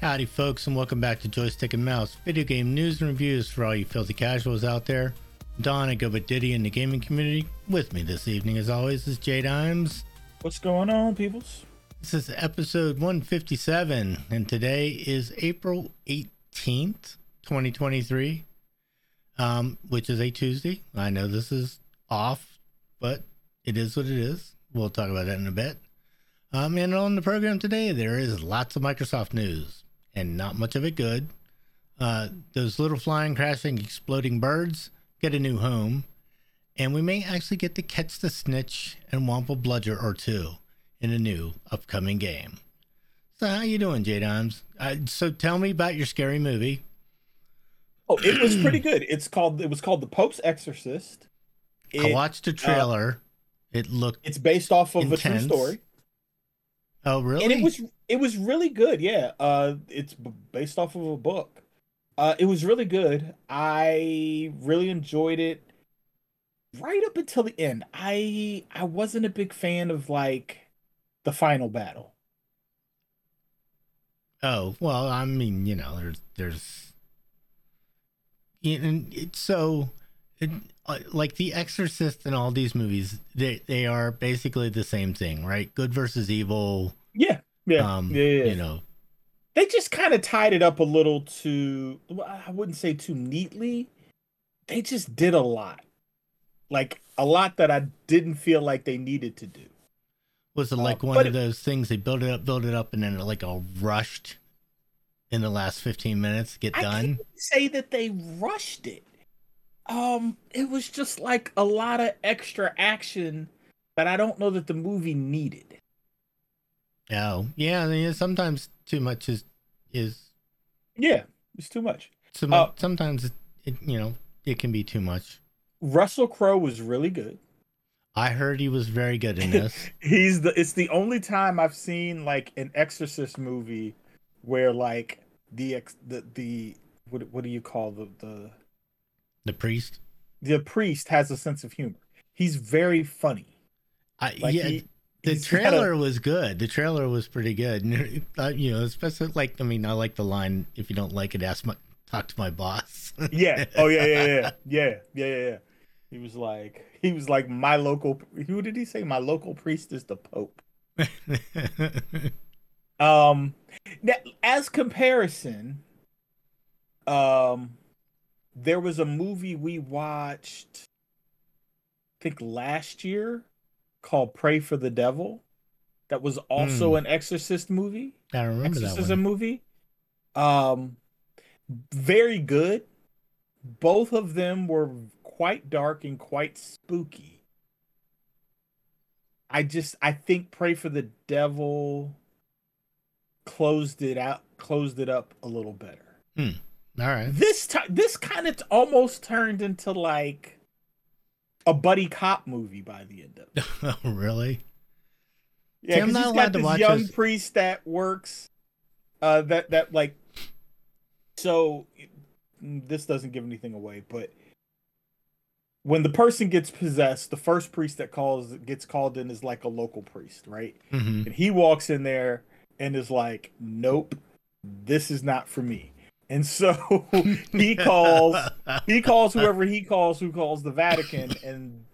Howdy, folks, and welcome back to Joystick and Mouse video game news and reviews for all you filthy casuals out there. Don, I go with Diddy in the gaming community. With me this evening, as always, is Jay Dimes. What's going on, peoples? This is episode 157, and today is April 18th, 2023, um, which is a Tuesday. I know this is off, but it is what it is. We'll talk about that in a bit. Um, and on the program today, there is lots of Microsoft news and not much of it good. Uh, those little flying, crashing, exploding birds get a new home, and we may actually get to catch the snitch and womp a bludger or two in a new upcoming game. So how you doing, J Dimes? Uh, so tell me about your scary movie. Oh, it was pretty good. It's called. It was called The Pope's Exorcist. It, I watched the trailer. Uh, it looked. It's based off of intense. a true story. Oh, really? And it was it was really good. Yeah. Uh, it's based off of a book. Uh, it was really good. I really enjoyed it. Right up until the end, I I wasn't a big fan of like the final battle. Oh well, I mean, you know, there's there's, and it's so, it, uh, like The Exorcist and all these movies, they they are basically the same thing, right? Good versus evil. Yeah, yeah, um, yeah, yeah. You know, they just kind of tied it up a little too. I wouldn't say too neatly. They just did a lot, like a lot that I didn't feel like they needed to do. Was it like uh, one of it, those things they build it up, build it up, and then like a rushed in the last fifteen minutes get I done? say that they rushed it. Um, it was just like a lot of extra action that I don't know that the movie needed. Oh, yeah. I mean, sometimes too much is is. Yeah, it's too much. So uh, sometimes it, it, you know, it can be too much. Russell Crowe was really good. I heard he was very good in this. He's the. It's the only time I've seen like an Exorcist movie where like the ex the the what what do you call the the the priest? The priest has a sense of humor. He's very funny. I like yeah. He, the trailer a... was good. The trailer was pretty good. And, you know, especially like I mean, I like the line: "If you don't like it, ask my talk to my boss." yeah. Oh yeah, yeah, yeah, yeah, yeah, yeah, yeah. He was like, he was like, my local. Who did he say? My local priest is the Pope. um, now, as comparison, um, there was a movie we watched. I think last year called Pray for the Devil that was also mm. an Exorcist movie. I remember Exorcism that one. movie. Um, very good. Both of them were quite dark and quite spooky. I just I think Pray for the Devil closed it out closed it up a little better. Hmm. All right. This time this kind of almost turned into like a buddy cop movie by the end of it. oh, really? Yeah, because he's got this young this. priest that works. Uh, that that like. So, this doesn't give anything away, but when the person gets possessed, the first priest that calls gets called in is like a local priest, right? Mm-hmm. And he walks in there and is like, "Nope, this is not for me." And so he calls he calls whoever he calls who calls the Vatican and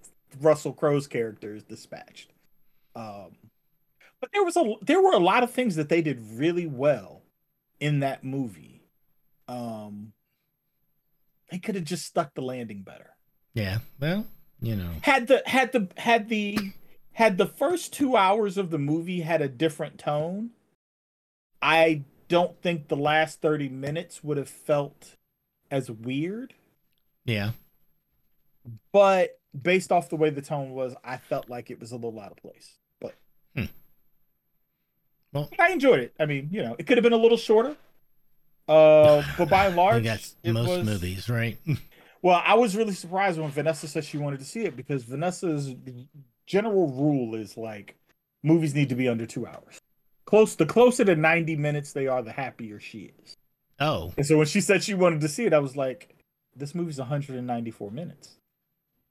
Russell Crowe's character is dispatched. Um, but there was a there were a lot of things that they did really well in that movie. Um, they could have just stuck the landing better. Yeah, well, you know, had the had the had the had the first two hours of the movie had a different tone. I don't think the last 30 minutes would have felt as weird. Yeah. But based off the way the tone was, I felt like it was a little out of place. But hmm. well, I enjoyed it. I mean, you know, it could have been a little shorter. Uh, but by and large, that's most was, movies, right? well, I was really surprised when Vanessa said she wanted to see it because Vanessa's general rule is like movies need to be under two hours close the closer to 90 minutes they are the happier she is oh and so when she said she wanted to see it i was like this movie's 194 minutes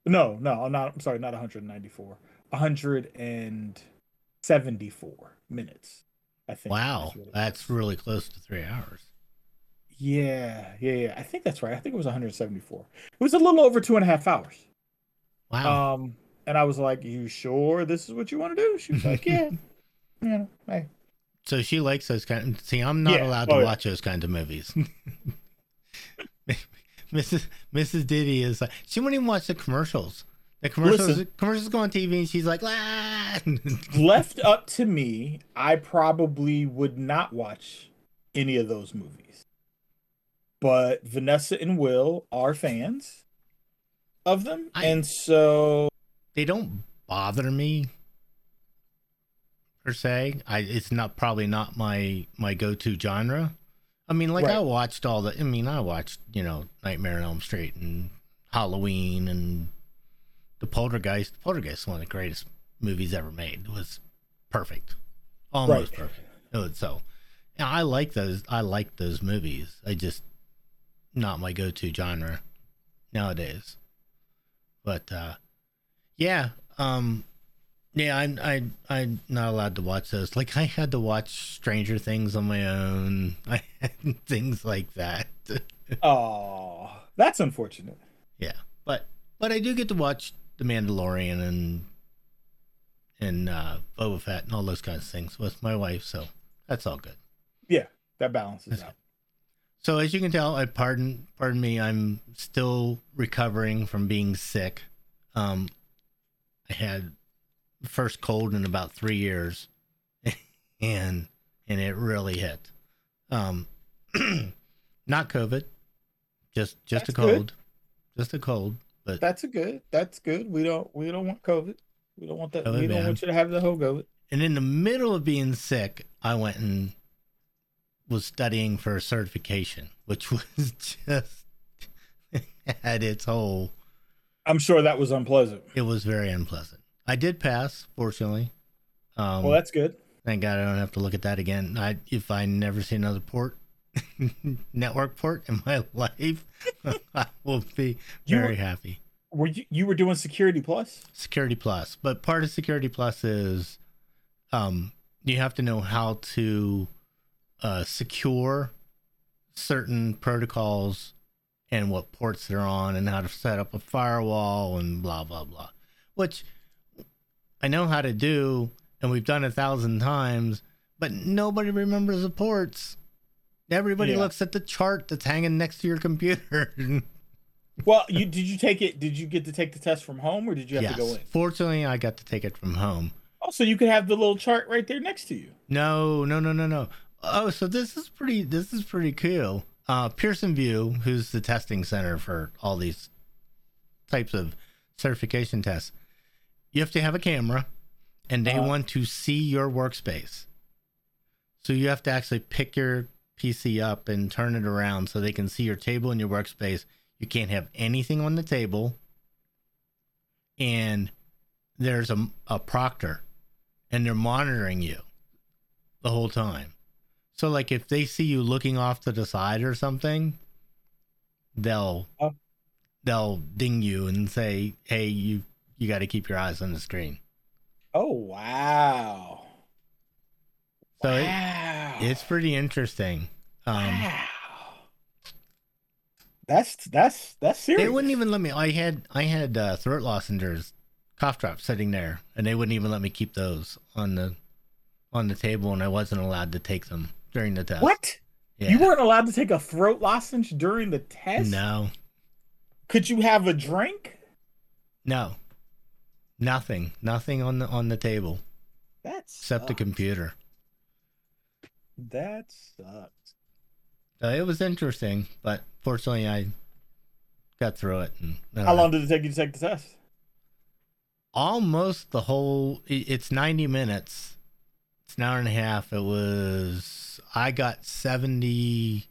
no no i'm not i'm sorry not 194 174 minutes I think. Wow, it that's really close to three hours. yeah, yeah, yeah. I think that's right. I think it was 174. It was a little over two and a half hours. Wow. Um, and I was like, "You sure this is what you want to do?" She was like, "Yeah, you know, hey." So she likes those kind. see, I'm not Yeah. allowed to Oh, yeah. watch those kinds of movies. Mrs. Mrs. Diddy is like she wouldn't even watch the commercials. The commercials Listen. commercials go on TV and she's like, ah! Left up to me, I probably would not watch any of those movies. But Vanessa and Will are fans of them, I- and so they don't bother me per se. I it's not probably not my my go to genre. I mean, like I watched all the. I mean, I watched you know Nightmare on Elm Street and Halloween and the Poltergeist. The Poltergeist is one of the greatest movies ever made. It was perfect, almost Right. perfect. Was so. I like those. I like those movies. I just not my go to genre nowadays. But uh yeah, um yeah, I'm I I'm not allowed to watch those. Like I had to watch Stranger Things on my own. I had things like that. oh, that's unfortunate. yeah. But but I do get to watch The Mandalorian and and uh Boba Fett and all those kinds of things with my wife, so that's all good. Yeah, that balances That's out. So as you can tell, I pardon pardon me, I'm still recovering from being sick. Um I had first cold in about 3 years and and it really hit. Um not COVID. Just just That's a good. cold. Just a cold, but That's a good. That's good. We don't. We don't want COVID. We don't want that. COVID, we don't want you to have the whole COVID. and in the middle of being sick, I went and was studying for a certification, which was just had its whole I'm sure that was unpleasant. it was very unpleasant. I did pass, fortunately. Um, well, that's good. thank God I don't have to look at that again. I if I never see another port, network port in my life, I will be You very were- happy. Were you? You were doing Security Plus. Security Plus, but part of Security Plus is, um, you have to know how to, uh, secure certain protocols and what ports they're on and how to set up a firewall and blah blah blah, which I know how to do and we've done a thousand times, but nobody remembers the ports. Everybody Yeah. looks at the chart that's hanging next to your computer. Well, you did you take it? Did you get to take the test from home, or did you have yes. to go in? Fortunately, I got to take it from home. Oh, so you could have the little chart right there next to you. No, no, no, no, no. Oh, so this is pretty. This is pretty cool. Uh, Pearson VUE, who's the testing center for all these types of certification tests, you have to have a camera, and they Uh-huh. want to see your workspace. So you have to actually pick your PC up and turn it around so they can see your table and your workspace. You can't have anything on the table, and there's a, a proctor, and they're monitoring you the whole time. So like if they see you looking off to the side or something, they'll Oh. they'll ding you and say, "Hey, you you got to keep your eyes on the screen." Oh wow! So it, it's pretty interesting. Um, wow. That's that's that's serious. they wouldn't even let me. I had I had uh, throat lozenges, cough drops sitting there, and they wouldn't even let me keep those on the on the table, and I wasn't allowed to take them during the test. What? Yeah. You weren't allowed to take a throat lozenge during the test. No, Could you have a drink? no, nothing, nothing on the on the table That's except the computer. That sucks. Uh, it was interesting, but fortunately, I got through it. And don't How long did it take you to take the test? Almost the whole. It's ninety minutes. It's an hour and a half. It was. I got seventy-eight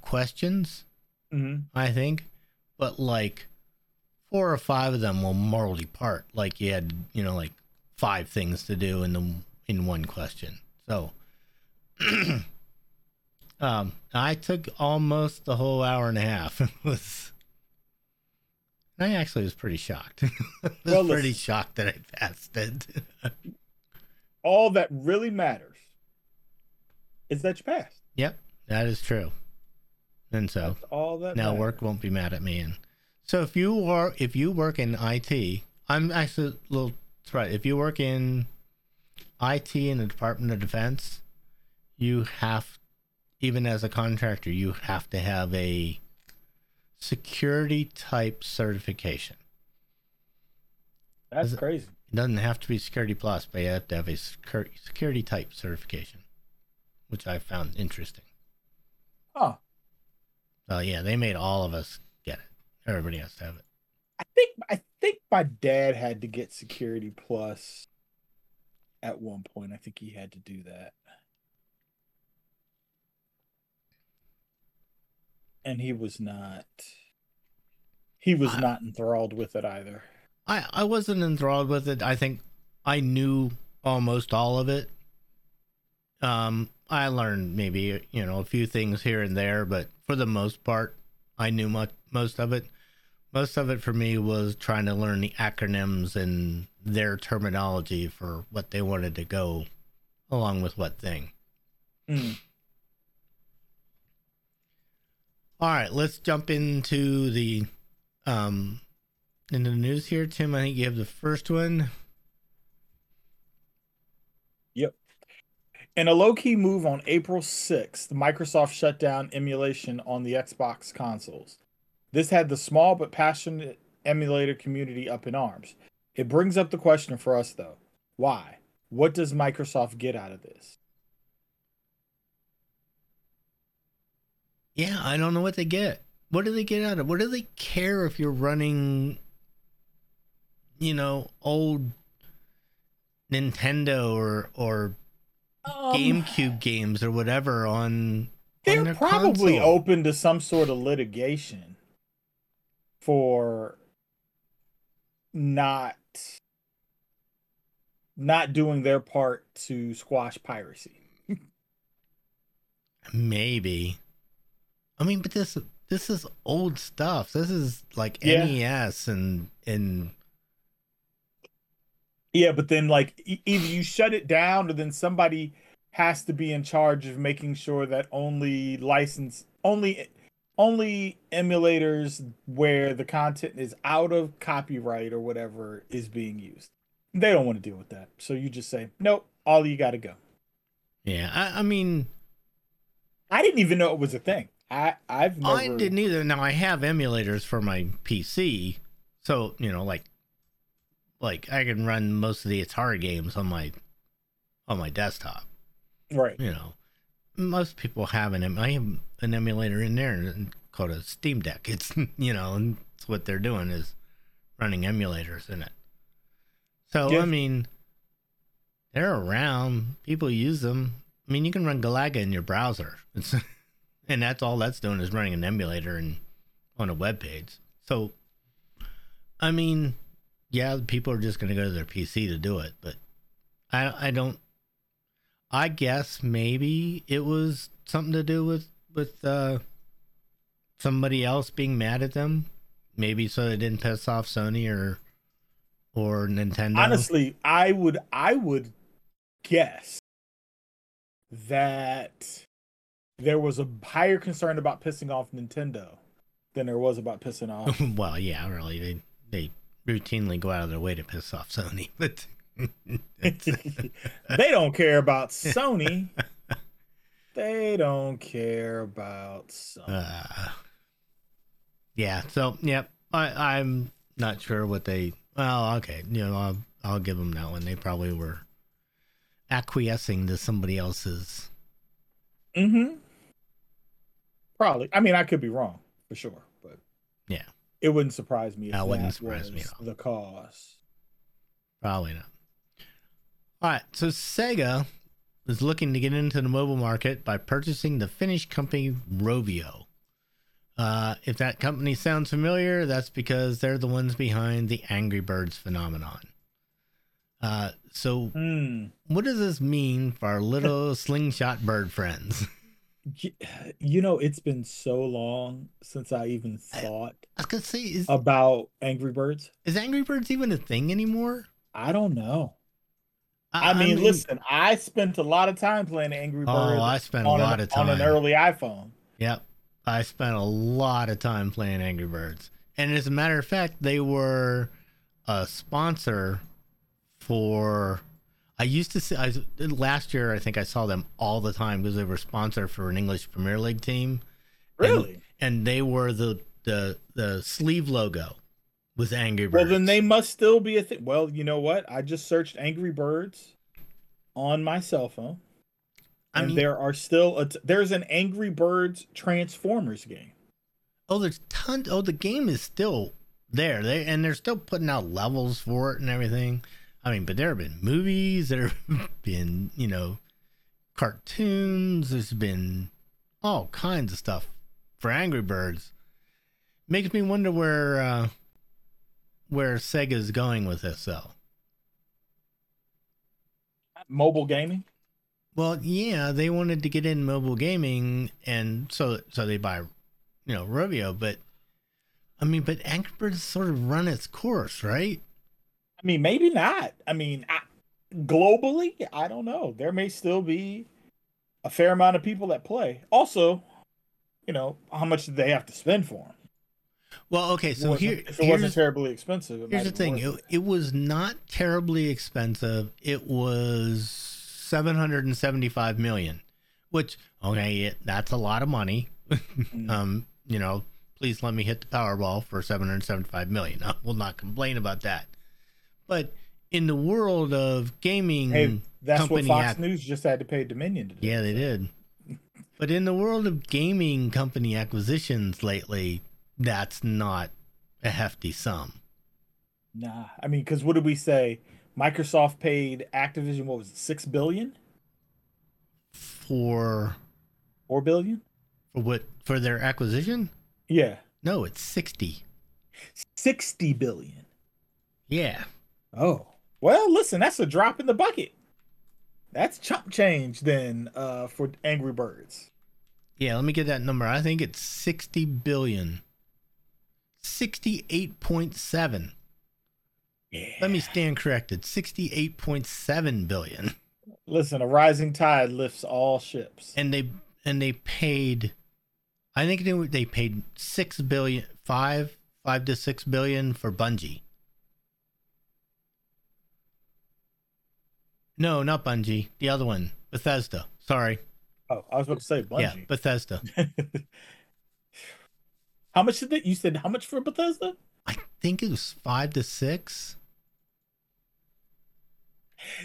questions, Mm-hmm. I think, but like four or five of them will morally part. Like you had, you know, like five things to do in the in one question. So. Um, I took almost the whole hour and a half. It was. I actually was pretty shocked. I was Well, pretty listen. shocked that I passed it. All that really matters is that you passed. Yep, that is true. And so That's all that now matters. work won't be mad at me. And so if you are if you work in IT, I'm actually a little surprised. If you work in IT in the Department of Defense, you have even as a contractor, you have to have a security type certification. That's crazy. It doesn't have to be Security Plus, but you have to have a security type certification, which I found interesting. Huh. Oh yeah, they made all of us. Everybody has to have it. I think I think my dad had to get Security Plus at one point. I think he had to do that. And he was not he was I- not enthralled with it either. I I wasn't enthralled with it. I think I knew almost all of it. Um, I learned maybe you know a few things here and there, but for the most part, I knew much most of it. Most of it for me was trying to learn the acronyms and their terminology for what they wanted to go along with what thing. Mm. All right, let's jump into the um into the news here. Tim, I think you have the first one. Yep. In a low key move on April 6th, Microsoft shut down emulation on the Xbox consoles. This had the small but passionate emulator community up in arms. It brings up the question for us, though why? What does Microsoft get out of this? Yeah, I don't know what they get. What do they get out of? What do they care if you're running, you know, old Nintendo or or um, GameCube games or whatever on? on They're their probably console? open to some sort of litigation for not not doing their part to squash piracy. Maybe. I mean, but this this is old stuff. This is like Yeah. NES and and Yeah, but then like either you shut it down or then somebody has to be in charge of making sure that only license only only emulators where the content is out of copyright or whatever is being used. They don't want to deal with that. So you just say, "Nope, all you got to go." yeah. I, I mean, I didn't even know it was a thing. I I've never I didn't either. Now I have emulators for my PC, so you know, like, like I can run most of the Atari games on my on my desktop. right. You know, most people have an em- I have an emulator in there and called a Steam Deck. It's you know, and it's what they're doing is running emulators in it. So Yeah. I mean, they're around. People use them. I mean, you can run Galaga in your browser. It's and that's all that's doing is running an emulator and on a web page. So, I mean, yeah, people are just going to go to their PC to do it, but I I don't. I guess maybe it was something to do with with uh, somebody else being mad at them, maybe so they didn't piss off Sony or or Nintendo. Honestly, I would I would guess that there was a higher concern about pissing off Nintendo than there was about pissing off. well, yeah, really, they they routinely go out of their way to piss off Sony, but they don't care about Sony. They don't care about Sony. uh, yeah. So, yep, I I'm not sure what they. Well, okay, you know, I'll I'll give them that one. They probably were acquiescing to somebody else's. Mm-hmm. Probably. I mean, I could be wrong for sure, but Yeah. it wouldn't surprise me if That wouldn't surprise me the cause. Probably not. All right, so Sega is looking to get into the mobile market by purchasing the Finnish company Rovio. Uh, if that company sounds familiar, that's because they're the ones behind the Angry Birds phenomenon. Uh, so, Hmm. what does this mean for our little slingshot bird friends? You know, it's been so long since I even thought I was gonna say, is, about Angry Birds. is Angry Birds even a thing anymore? I don't know. I, mean, listen, I spent a lot of time playing Angry oh, Birds. Oh, I spent a on lot an, of time on an early iPhone. Yep. I spent a lot of time playing Angry Birds. And as a matter of fact, they were a sponsor for. I used to see. I, last year, I think I saw them all the time because they were a sponsor for an English Premier League team. Really? And, and they were the, the the sleeve logo was Angry Birds. Well, then they must still be a thing. Well, you know what? I just searched Angry Birds on my cell phone. I And mean, there are still a t- there's an Angry Birds Transformers game. oh, there's tons. Oh, the game is still there. They and they're still putting out levels for it and everything. I mean, but there have been movies. There have been you know cartoons. There's been all kinds of stuff for Angry Birds. Makes me wonder where uh, where Sega's going with this, though. Mobile gaming. Well, yeah, they wanted to get in mobile gaming, and so so they buy, you know, Rovio. But I mean, but Angry Birds sort of run its course, right? I mean, maybe not. I mean, I, globally, I don't know. There may still be a fair amount of people that play. Also, you know, how much do they have to spend for them? Well, okay, so here if it wasn't terribly expensive, it here's the thing: it, it was not terribly expensive. It was seven hundred and seventy-five million, which okay, it, that's a lot of money. Mm. um, you know, please let me hit the Powerball for seven hundred seventy-five million. I will not complain about that. But in the world of gaming, Hey, that's what Fox ac- News just had to pay Dominion to do. Yeah, they did. But in the world of gaming company acquisitions lately, that's not a hefty sum. Nah, I mean, because what did we say? Microsoft paid Activision what was it, six billion, For four billion? for what for their acquisition? Yeah, No, it's 60. sixty billion. Yeah. Oh, well, listen, that's a drop in the bucket. That's chump change then uh, for Angry Birds. Yeah, let me get that number. I think it's 60 billion. 68.7. Yeah. Let me stand corrected. 68.7 billion. listen. A rising tide lifts all ships. And they and they paid I think they they paid 6 billion 5 5 to 6 billion for Bungie. No, not Bungie. The other one, Bethesda. Sorry. oh, I was about to say Bungie. Yeah, Bethesda. how much did it? You said how much for Bethesda? I think it was 5 to 6.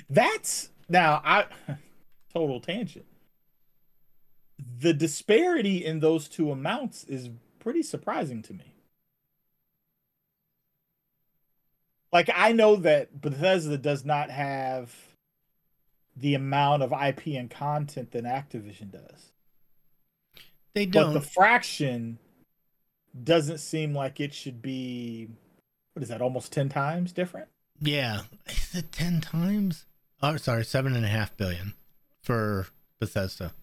That's now I total tangent. The disparity in those two amounts is pretty surprising to me. Like I know that Bethesda does not have the amount of IP and content that Activision does. They don't But the fraction doesn't seem like it should be what is that, almost ten times different? Yeah, is it ten times? Oh, sorry, seven and a half billion for Bethesda.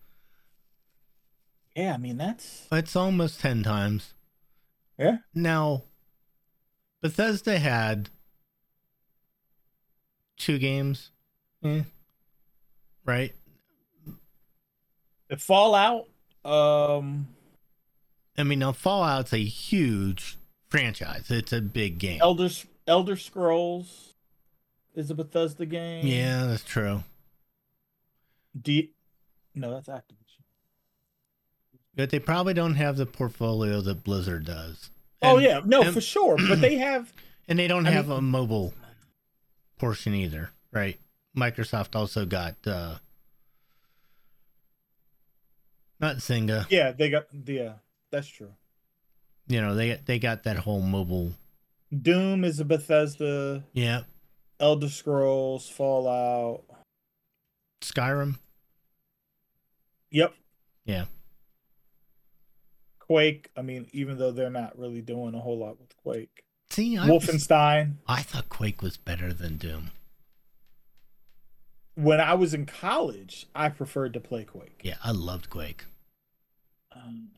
Yeah, I mean that's It's almost ten times. yeah. Now, Bethesda had two games, eh, right? The Fallout, um I mean, now Fallout's a huge franchise. It's a big game. Elder Elder Scrolls is a Bethesda game. Yeah, that's true. D No, that's Activision. But they probably don't have the portfolio that Blizzard does. oh yeah, no, and- for sure. But they have And they don't I have mean- a mobile portion either, right? Microsoft also got uh not Zynga. yeah, they got the yeah, that's true. You know, they they got that whole mobile Doom is a Bethesda, yeah. Elder Scrolls, Fallout. Skyrim. Yep. Yeah. Quake, I mean, even though they're not really doing a whole lot with Quake. See, I, was- Wolfenstein. I thought Quake was better than Doom. When I was in college, I preferred to play Quake. Yeah, I loved Quake. Um,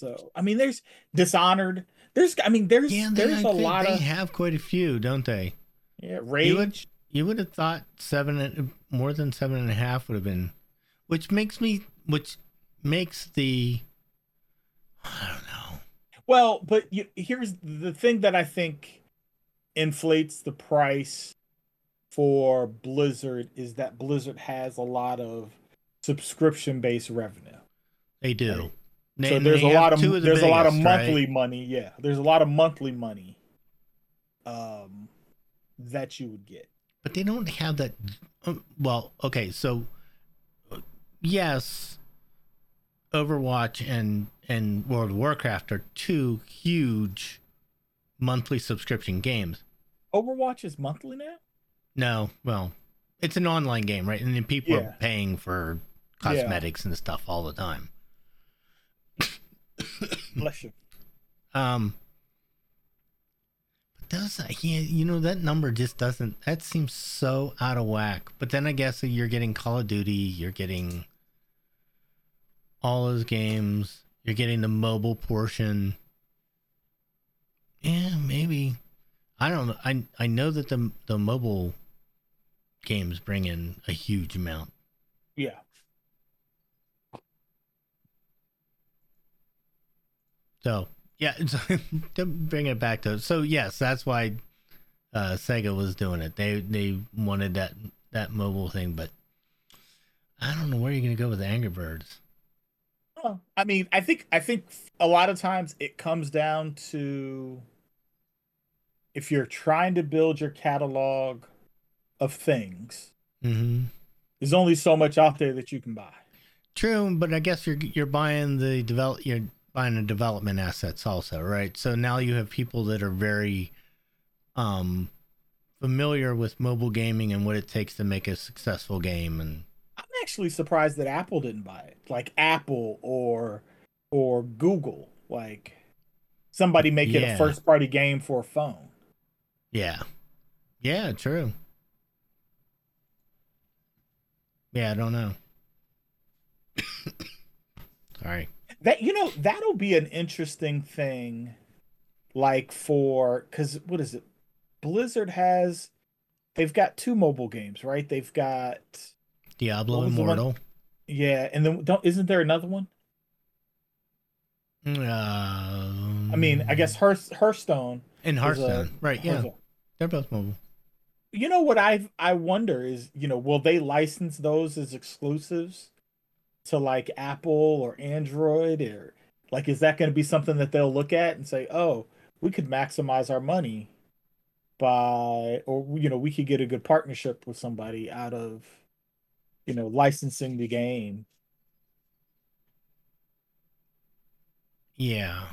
so I mean, there's Dishonored. There's I mean, there's Yeah, there's I a lot they of have quite a few, don't they? yeah You would- Rage. you would have thought seven and more than seven and a half would have been, which makes me, which makes the, I don't know. Well, but you, here's the thing that I think inflates the price for Blizzard is that Blizzard has a lot of subscription based revenue. They do. Right. They- so there's a lot have of the there's a lot of biggest, right? monthly money. Yeah, there's a lot of monthly money um that you would get. but they don't have that. um, Well, okay, so yes, Overwatch and and World of Warcraft are two huge monthly subscription games. Overwatch is monthly now? No, well, it's an online game, right? And then people Yeah. are paying for Yeah. cosmetics and stuff all the time. Bless you. Um, but those, yeah, you know, that number just doesn't. That seems so out of whack. But then I guess you're getting Call of Duty, you're getting all those games, you're getting the mobile portion. Yeah, maybe. I don't know. I I know that the the mobile games bring in a huge amount. Yeah. So yeah, to bring it back to so yes, that's why uh, Sega was doing it. They they wanted that that mobile thing, but I don't know where you're gonna go with Angry Birds. Well, I mean, I think I think a lot of times it comes down to if you're trying to build your catalog of things, Mm-hmm. there's only so much out there that you can buy. True, but I guess you're you're buying the develop you're buying the development assets also, right? So now you have people that are very um familiar with mobile gaming and what it takes to make a successful game and I'm actually surprised that Apple didn't buy it. Like Apple or or Google, like somebody making Yeah. a first party game for a phone. Yeah. Yeah, true. Yeah, I don't know. Sorry. That you know, that'll be an interesting thing like for cuz what is it? Blizzard has they've got two mobile games, right? They've got Diablo What was the one- Immortal. yeah, and then don't isn't there another one? Um, I mean, I guess Hearth, Hearthstone. and is a- Hearthstone. right, yeah. Hearthstone. They're both mobile. You know what I I wonder is, you know, will they license those as exclusives to like Apple or Android or like is that going to be something that they'll look at and say, "Oh, we could maximize our money by or you know, we could get a good partnership with somebody out of you know, licensing the game." Yeah.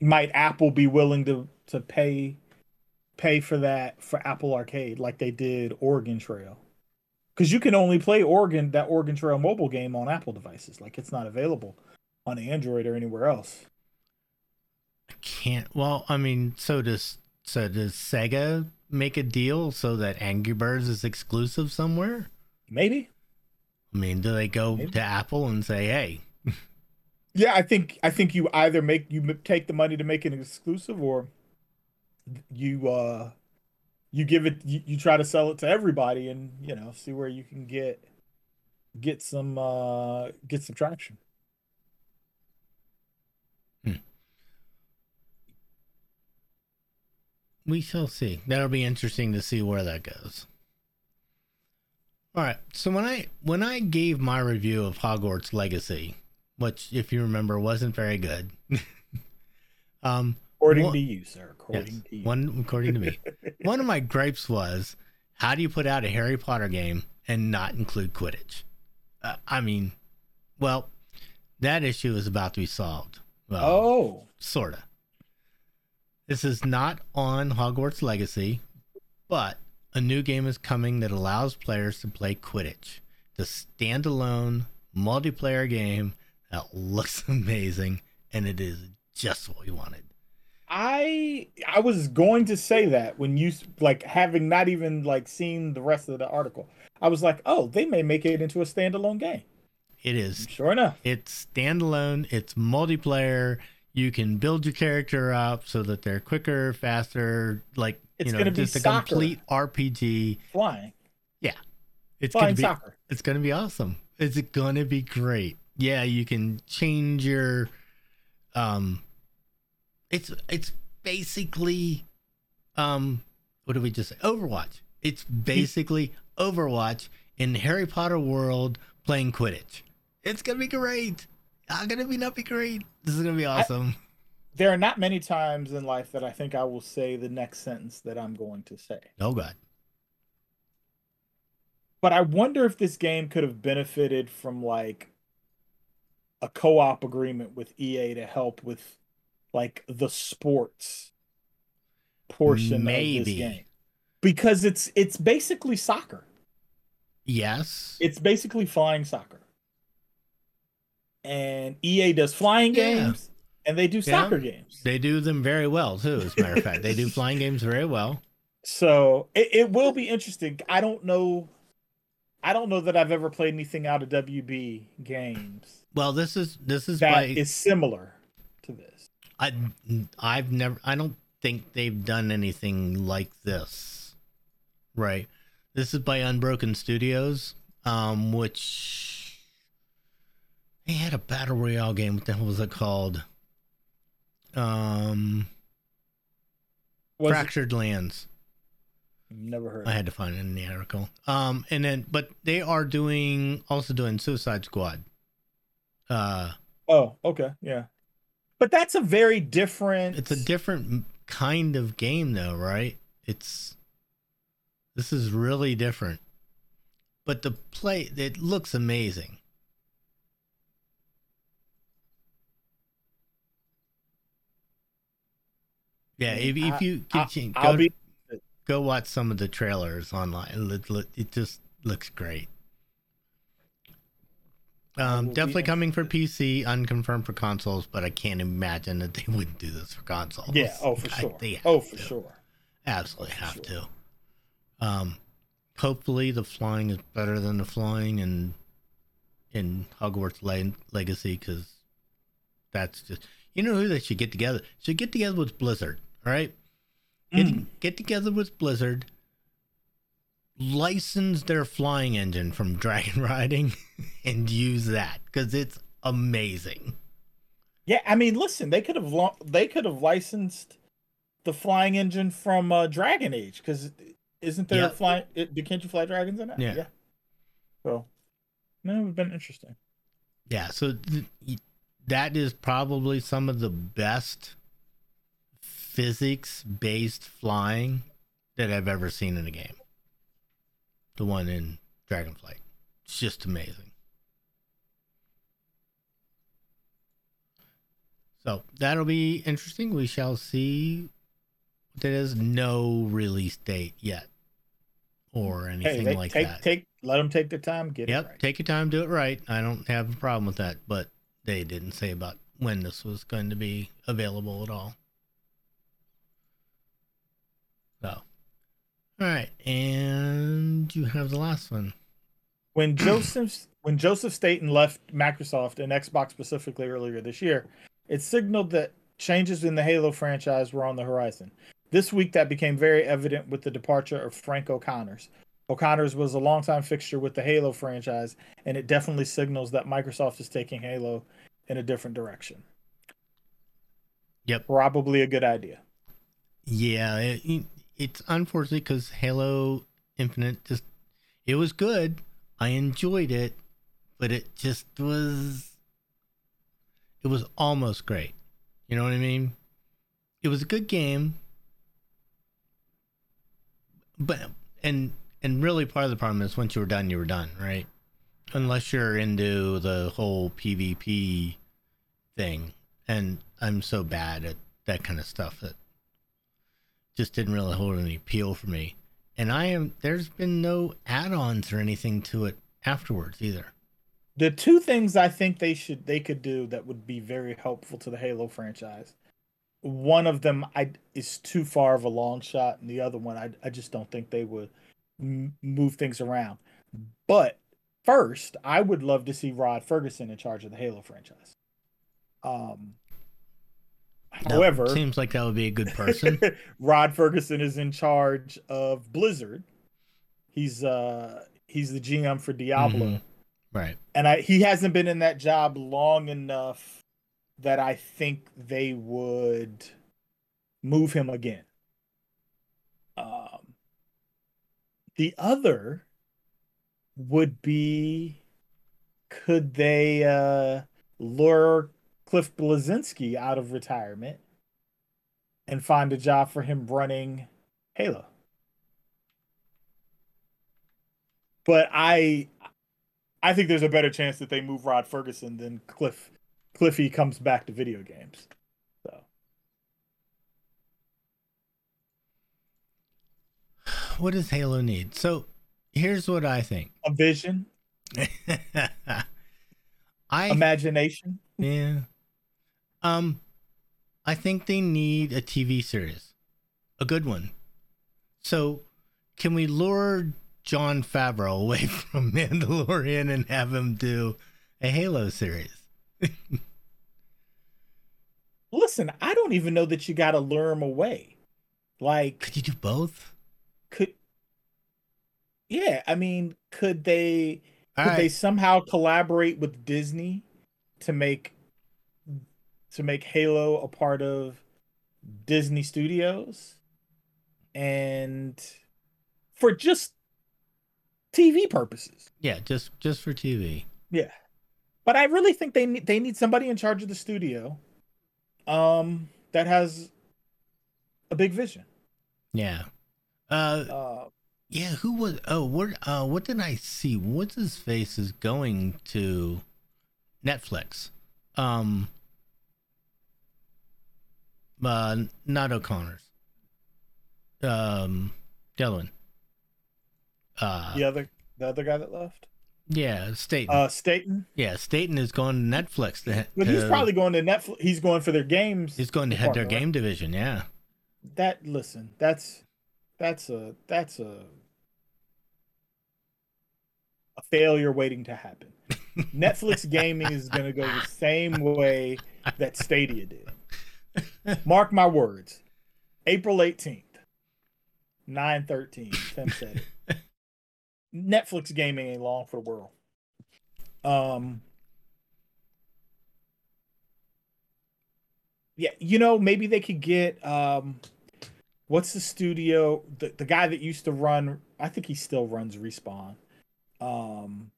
Might Apple be willing to to pay pay for that for Apple Arcade like they did Oregon Trail? Because you can only play Oregon that Oregon Trail mobile game on Apple devices. Like it's not available on Android or anywhere else. I can't. Well, I mean, so does so does Sega make a deal so that Angry Birds is exclusive somewhere? Maybe. I mean, do they go Maybe. to Apple and say, "Hey, Yeah, I think I think you either make you take the money to make it exclusive or you uh you give it you, you try to sell it to everybody and you know see where you can get get some uh get some traction. we shall see." That'll be interesting to see where that goes. All right. So when I when I gave my review of Hogwarts Legacy, which if you remember wasn't very good, um, According What- to you, sir. According yes, to you. one according to me, one of my gripes was, how do you put out a Harry Potter game and not include Quidditch? Uh, I mean, well, that issue is about to be solved. Well, Oh, sorta. This is not on Hogwarts Legacy, but a new game is coming that allows players to play Quidditch. The standalone multiplayer game that looks amazing, and it is just what we wanted. I I was going to say that when you like having not even like seen the rest of the article. I was like, "Oh, they may make it into a standalone game." It is Sure enough. It's standalone, it's multiplayer. You can build your character up so that they're quicker, faster. Like It's you know, gonna be just a soccer. complete RPG. flying, Yeah, It's gonna be soccer. it's gonna be awesome. It's gonna be great. Yeah, you can change your um it's it's basically um what did we just say? Overwatch. It's basically Overwatch in Harry Potter world playing Quidditch. It's gonna be great. How gonna be not be great? This is gonna be awesome. There are not many times in life that I think I will say the next sentence that I'm going to say. oh god. But I wonder if this game could have benefited from like a co-op agreement with EA to help with like the sports portion of Maybe. this game. Because it's it's basically soccer. Yes. It's basically flying soccer. And EA does flying Yeah. games and they do Yeah. soccer games. They do them very well too, as a matter of fact. They do flying games very well. So it, it will be interesting. I don't know. I don't know that I've ever played anything out of WB games Well, this is this is that by is similar. I I've never I don't think they've done anything like this. Right. This is by Unbroken Studios, um, which they had a battle royale game. What the hell was it called? Um, Was it- Fractured Lands. never heard. I had to find it in the article. Um, and then but they are doing also doing Suicide Squad. Uh, Oh, okay, yeah. But that's a very different. it's a different kind of game though right it's this is really different but the play it looks amazing yeah if, if you I, I'll go, be. go watch some of the trailers online it, it just looks great um, definitely coming for PC, unconfirmed for consoles, but I can't imagine that they wouldn't do this for consoles. Yeah. Oh, for I- sure. Oh, for to. sure. Absolutely for have sure. to. Um, hopefully the flying is better than the flying in in Hogwarts Le- Legacy because that's just you know who they should get together. Should get together with Blizzard. All right, get Mm. get together with Blizzard. License their flying engine from Dragon Riding and use that because it's amazing. Yeah, I mean, listen, they could have lo- they could have licensed the flying engine from uh, Dragon Age because isn't there flying? It, can't you fly dragons in it? Yeah. yeah. So, no, it would have been interesting. Yeah, so th- that is probably some of the best physics based flying that I've ever seen in a game. The one in Dragonflight. It's just amazing. So that'll be interesting. We shall see. There is no release date yet or Hey, anything they, like take that. take let them take their time, get Yep, it right. take your time, do it right. I don't have a problem with that, but they didn't say about when this was going to be available at all. So, all right, and you have the last one. when Joseph when Joseph Staten left Microsoft and Xbox specifically earlier this year, it signaled that changes in the Halo franchise were on the horizon. This week, that became very evident with the departure of Frank O'Connors. O'Connors was a longtime fixture with the Halo franchise, and it definitely signals that Microsoft is taking Halo in a different direction. Yep. Probably a good idea. Yeah, it, it's unfortunate because Halo Infinite just it was good. I enjoyed it, but it just was it was almost great. You know what I mean? It was a good game, but and and really part of the problem is once you were done, you were done, right? Unless you're into the whole PvP thing, and I'm so bad at that kind of stuff that just didn't really hold any appeal for me. And I am there's been no add-ons or anything to it afterwards either. The two things I think they should they could do that would be very helpful to the Halo franchise. One of them I is too far of a long shot, and the other one I I just don't think they would m- move things around. But first, I would love to see Rod Fergusson in charge of the Halo franchise. Um, No, However, seems like that would be a good person. Rod Fergusson is in charge of Blizzard. He's uh he's the GM for Diablo. Mhm. Right. And I he hasn't been in that job long enough that I think they would move him again. Um the other would be could they uh lure Cliff Bleszinski out of retirement and find a job for him running Halo? But I I think there's a better chance that they move Rod Fergusson than Cliff Cliffy comes back to video games. So What does Halo need? So here's what I think. a vision, I imagination. yeah. Um I think they need a TV series. A good one. So can we lure Jon Favreau away from Mandalorian and have him do a Halo series? Listen, I don't even know that you got to lure him away. Like, Could you do both? could yeah, I mean, could they All could they somehow collaborate with Disney to make to make Halo a part of Disney Studios and for just TV purposes. Yeah, just just for TV. Yeah. But I really think they need they need somebody in charge of the studio um that has a big vision. Yeah. Uh Uh yeah, who was oh what uh what did I see? What's his face is going to Netflix. Um uh not O'Connor's. Um the other one. Uh the other the other guy that left. yeah, Staten. Uh Staten. yeah, Staten is going to Netflix to, But he's to- probably going to Netflix. He's going for their games. he's going to head their game division, yeah. That listen, that's that's a that's a a failure waiting to happen. Netflix gaming is going to go the same way that Stadia did. Mark my words. April 18th. 913. Tim said it. Netflix gaming ain't long for the world. Um Yeah, you know, maybe they could get um what's the studio the, the guy that used to run I think he still runs Respawn. Um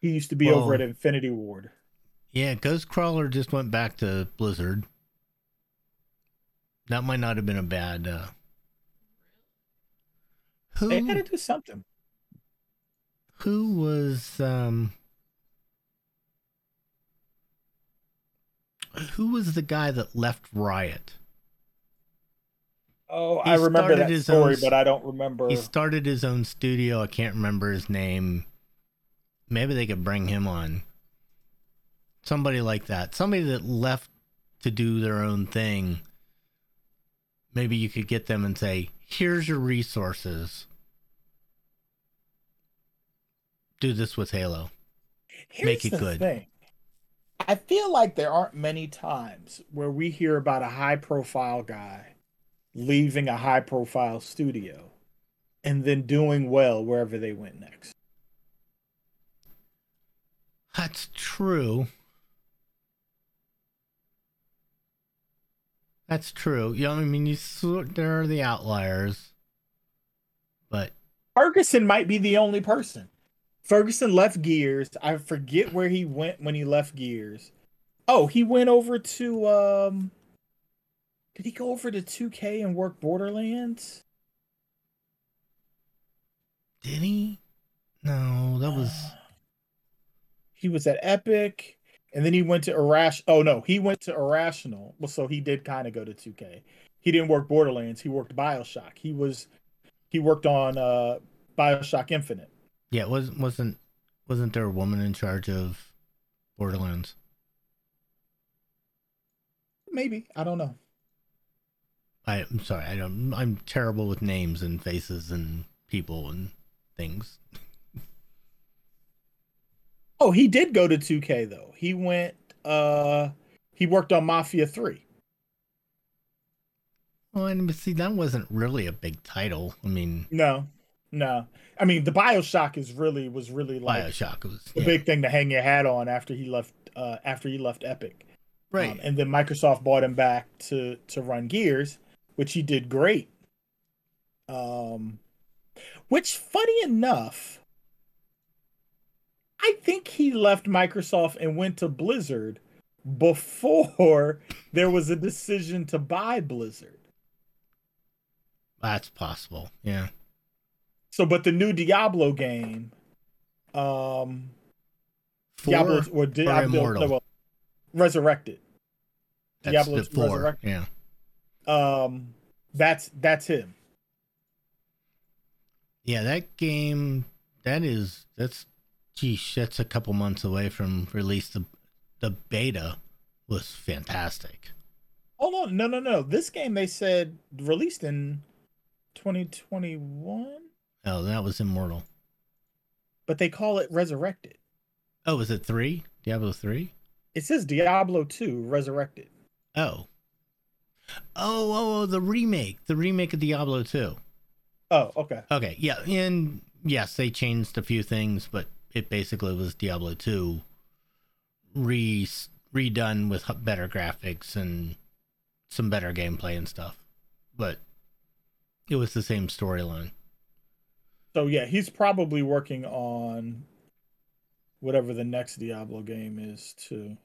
he used to be Well- over at Infinity Ward. Yeah, Ghostcrawler just went back to Blizzard. That might not have been a bad uh who They gotta do something. who was um who was the guy that left Riot? Oh, He I remember that story, own- but I don't remember. He started his own studio. I can't remember his name. Maybe they could bring him on. Somebody like that. Somebody that left to do their own thing. Maybe you could get them and say, here's your resources. Do this with Halo. Here's make it the good. Thing. I feel like there aren't many times where we hear about a high profile guy leaving a high profile studio and then doing well wherever they went next. That's true. That's true. Yeah, I mean, you there are the outliers, but Fergusson might be the only person. Fergusson left Gears. I forget where he went when he left Gears. Oh, he went over to um Did he go over to 2K and work Borderlands? did he? No, that was he was at Epic, and then he went to irrational. Oh no, he went to Irrational. Well, so he did kind of go to 2K. He didn't work Borderlands. He worked Bioshock. He was he worked on uh Bioshock Infinite. yeah. Wasn't wasn't wasn't there a woman in charge of Borderlands? Maybe I don't know. I, I'm sorry. I don't. I'm terrible with names and faces and people and things. Oh, he did go to 2K though. He went uh He worked on Mafia Three. Well, and see, that wasn't really a big title. I mean, No, no. I mean, the Bioshock is really was really like Bioshock was the yeah. big thing to hang your hat on after he left. Uh, after he left Epic, right. Um, and then Microsoft bought him back to to run Gears, which he did great. Um, which funny enough, I think he left Microsoft and went to Blizzard before there was a decision to buy Blizzard. That's possible. Yeah. So, but the new Diablo game, um, Four Diablo or Diablo, Immortal? no, well, Resurrected. that's Diablo the four. Resurrected. Yeah. Um, that's that's him. Yeah, that game that is that's geesh, that's a couple months away from release. The the beta was fantastic. Hold on, no, no, no. This game they said released in 2021, Oh, that was Immortal. but they call it Resurrected. Oh, is it three? Diablo three? It says Diablo 2 Resurrected. Oh. Oh, oh, oh, the remake. The remake of Diablo 2. Oh, okay. Okay, yeah, and yes, they changed a few things, but it basically was Diablo 2 re redone with better graphics and some better gameplay and stuff. But it was the same storyline. So yeah, he's probably working on whatever the next Diablo game is too.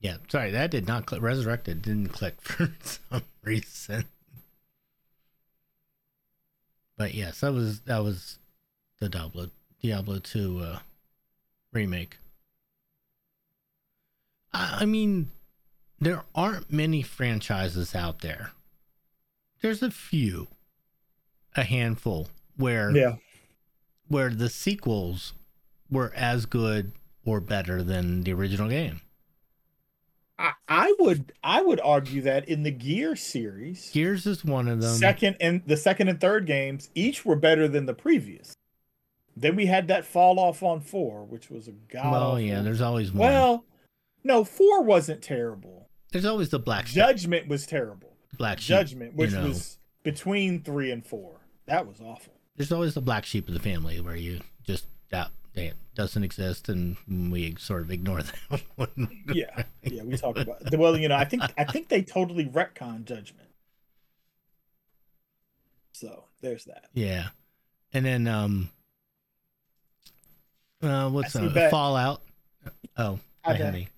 Yeah, sorry, that did not click. Resurrected didn't click for some reason. But yes, that was that was the Diablo Diablo two uh, remake. I, I mean, there aren't many franchises out there. There's a few, a handful where Yeah. where the sequels were as good or better than the original game. I, I would I would argue that in the Gear series, Gears is one of them. second and the second and third games each were better than the previous. Then we had that fall off on four, which was a god. well, yeah, there's always one. well, no, four wasn't terrible. there's always the black sheep. Judgment was terrible. Black sheep. Judgment, which know. was between three and four, that was awful. There's always the black sheep of the family where you just that that doesn't exist and we sort of ignore that one. Yeah, yeah, we talk about. Well, you know, I think I think they totally retcon Judgment. So there's that. Yeah, and then um, uh, what's I uh, that- Fallout? Oh, Hi, hi, Dad. honey.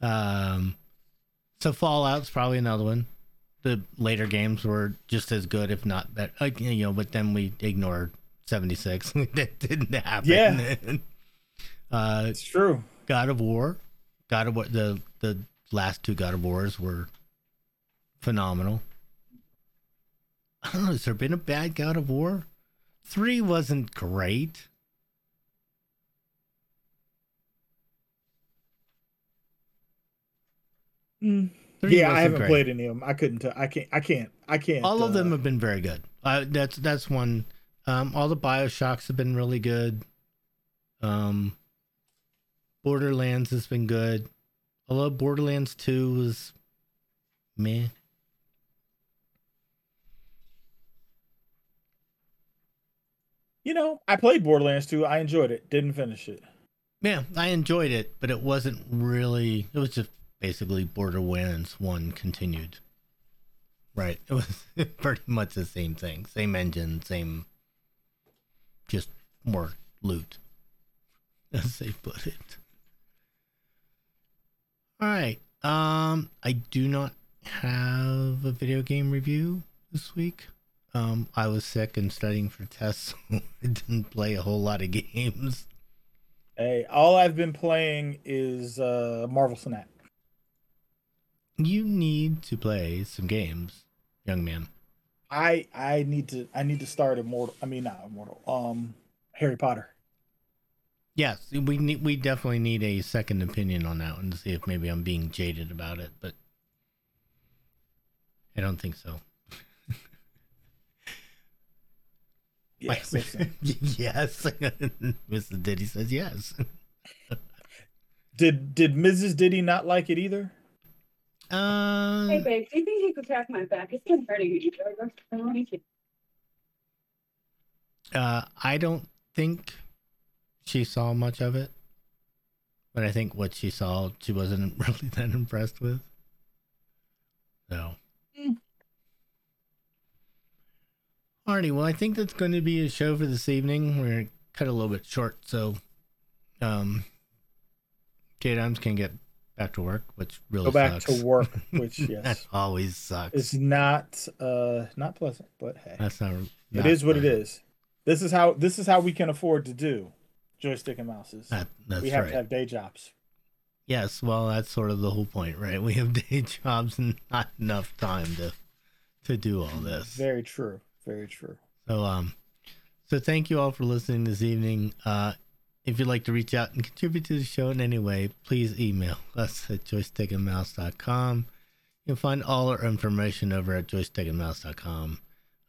um, so Fallout's probably another one. The later games were just as good, if not better. Like, you know, but then we ignored seventy six. that didn't happen. Yeah. uh, It's true. God of War, God of War, the the last two God of Wars were phenomenal. I don't know. Has there been a bad God of War? Three wasn't great. Mm. Yeah, I haven't great. played any of them. I couldn't. Tell, I can't. I can't. I can't. All of uh, them have been very good. Uh, that's that's one. Um, all the Bioshocks have been really good. Um, Borderlands has been good. Although Borderlands Two was meh. You know, I played Borderlands 2. I enjoyed it. Didn't finish it. Yeah, I enjoyed it, but it wasn't really. It was just basically Borderlands One continued. Right. It was pretty much the same thing, same engine, same, just more loot, as they put it. All right. Um, I do not have a video game review this week. Um, I was sick and studying for tests, so I didn't play a whole lot of games. Hey, all I've been playing is uh Marvel Snap. You need to play some games, young man. I I need to I need to start Immortal. I mean not Immortal. Um, Harry Potter. Yes, we need. We definitely need a second opinion on that one to see if maybe I'm being jaded about it, but I don't think so. Yes. that's it. yes. Mrs. Diddy says yes. did did Mrs. Diddy not like it either? Uh, Hey, babe, do you think you could crack my back? It's been hurting me. I don't need to- uh, I don't think she saw much of it, but I think what she saw, she wasn't really that impressed with. So. Mm. Alrighty, well, I think that's going to be a show for this evening. We're cut a little bit short, so um, J Dimes can get back to work, which really Go back sucks. to work, which that yes, always sucks. is not uh not pleasant, but hey, that's not. it not is what it is. This is how this is how we can afford to do joystick and mouses. That, that's we have right. to have day jobs. Yes, well, that's sort of the whole point, right? We have day jobs and not enough time to to do all this. Very true. Very true. So, um, so thank you all for listening this evening. Uh, if you'd like to reach out and contribute to the show in any way, please email us at joystickandmouse.com. You'll find all our information over at joystickandmouse.com.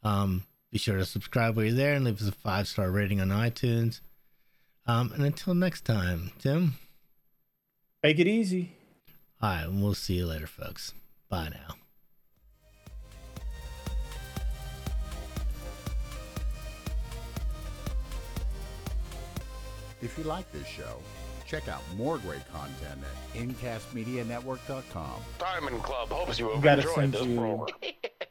Um, be sure to subscribe while you're there and leave us a five star rating on iTunes. Um, and until next time, Tim, Take it easy. all right, and we'll see you later, folks. Bye now. If you like this show, check out more great content at incastmedianetwork.com. Diamond Club hopes you You have gotta enjoyed this program.